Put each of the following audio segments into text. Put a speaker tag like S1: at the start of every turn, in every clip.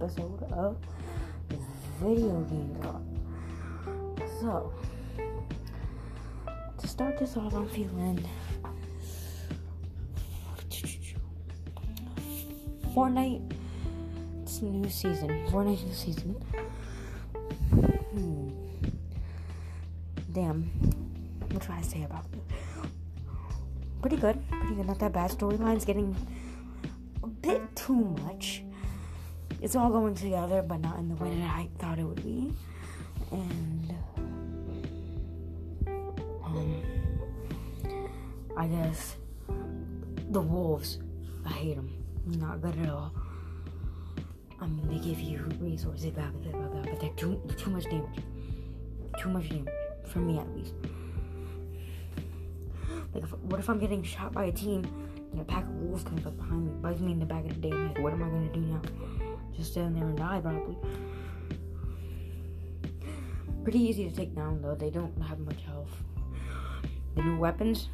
S1: episode of Video Game Talk. So, to start this off, I'm feeling Fortnite. It's new season. Fortnite new season. Hmm. Damn. What should I say about it? Pretty good. Pretty good. Not that bad. Storyline's getting bit too much. It's all going together, but not in the way that I thought it would be. And um, I guess the wolves. I hate them. Not good at all. I mean, they give you resources, blah, blah, blah, blah, but they're too, too much damage. Too much damage. For me, at least. Like, if, what if I'm getting shot by a team and a pack of wolves comes up behind me, bites me in the back of the damn head? What am I gonna do now? Just stand there and die, probably. Pretty easy to take down, though. They don't have much health. The new weapons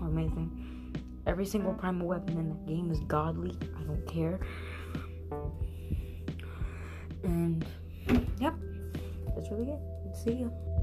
S1: are amazing. Every single primal weapon in the game is godly. I don't care. And, yep, that's really it. See you.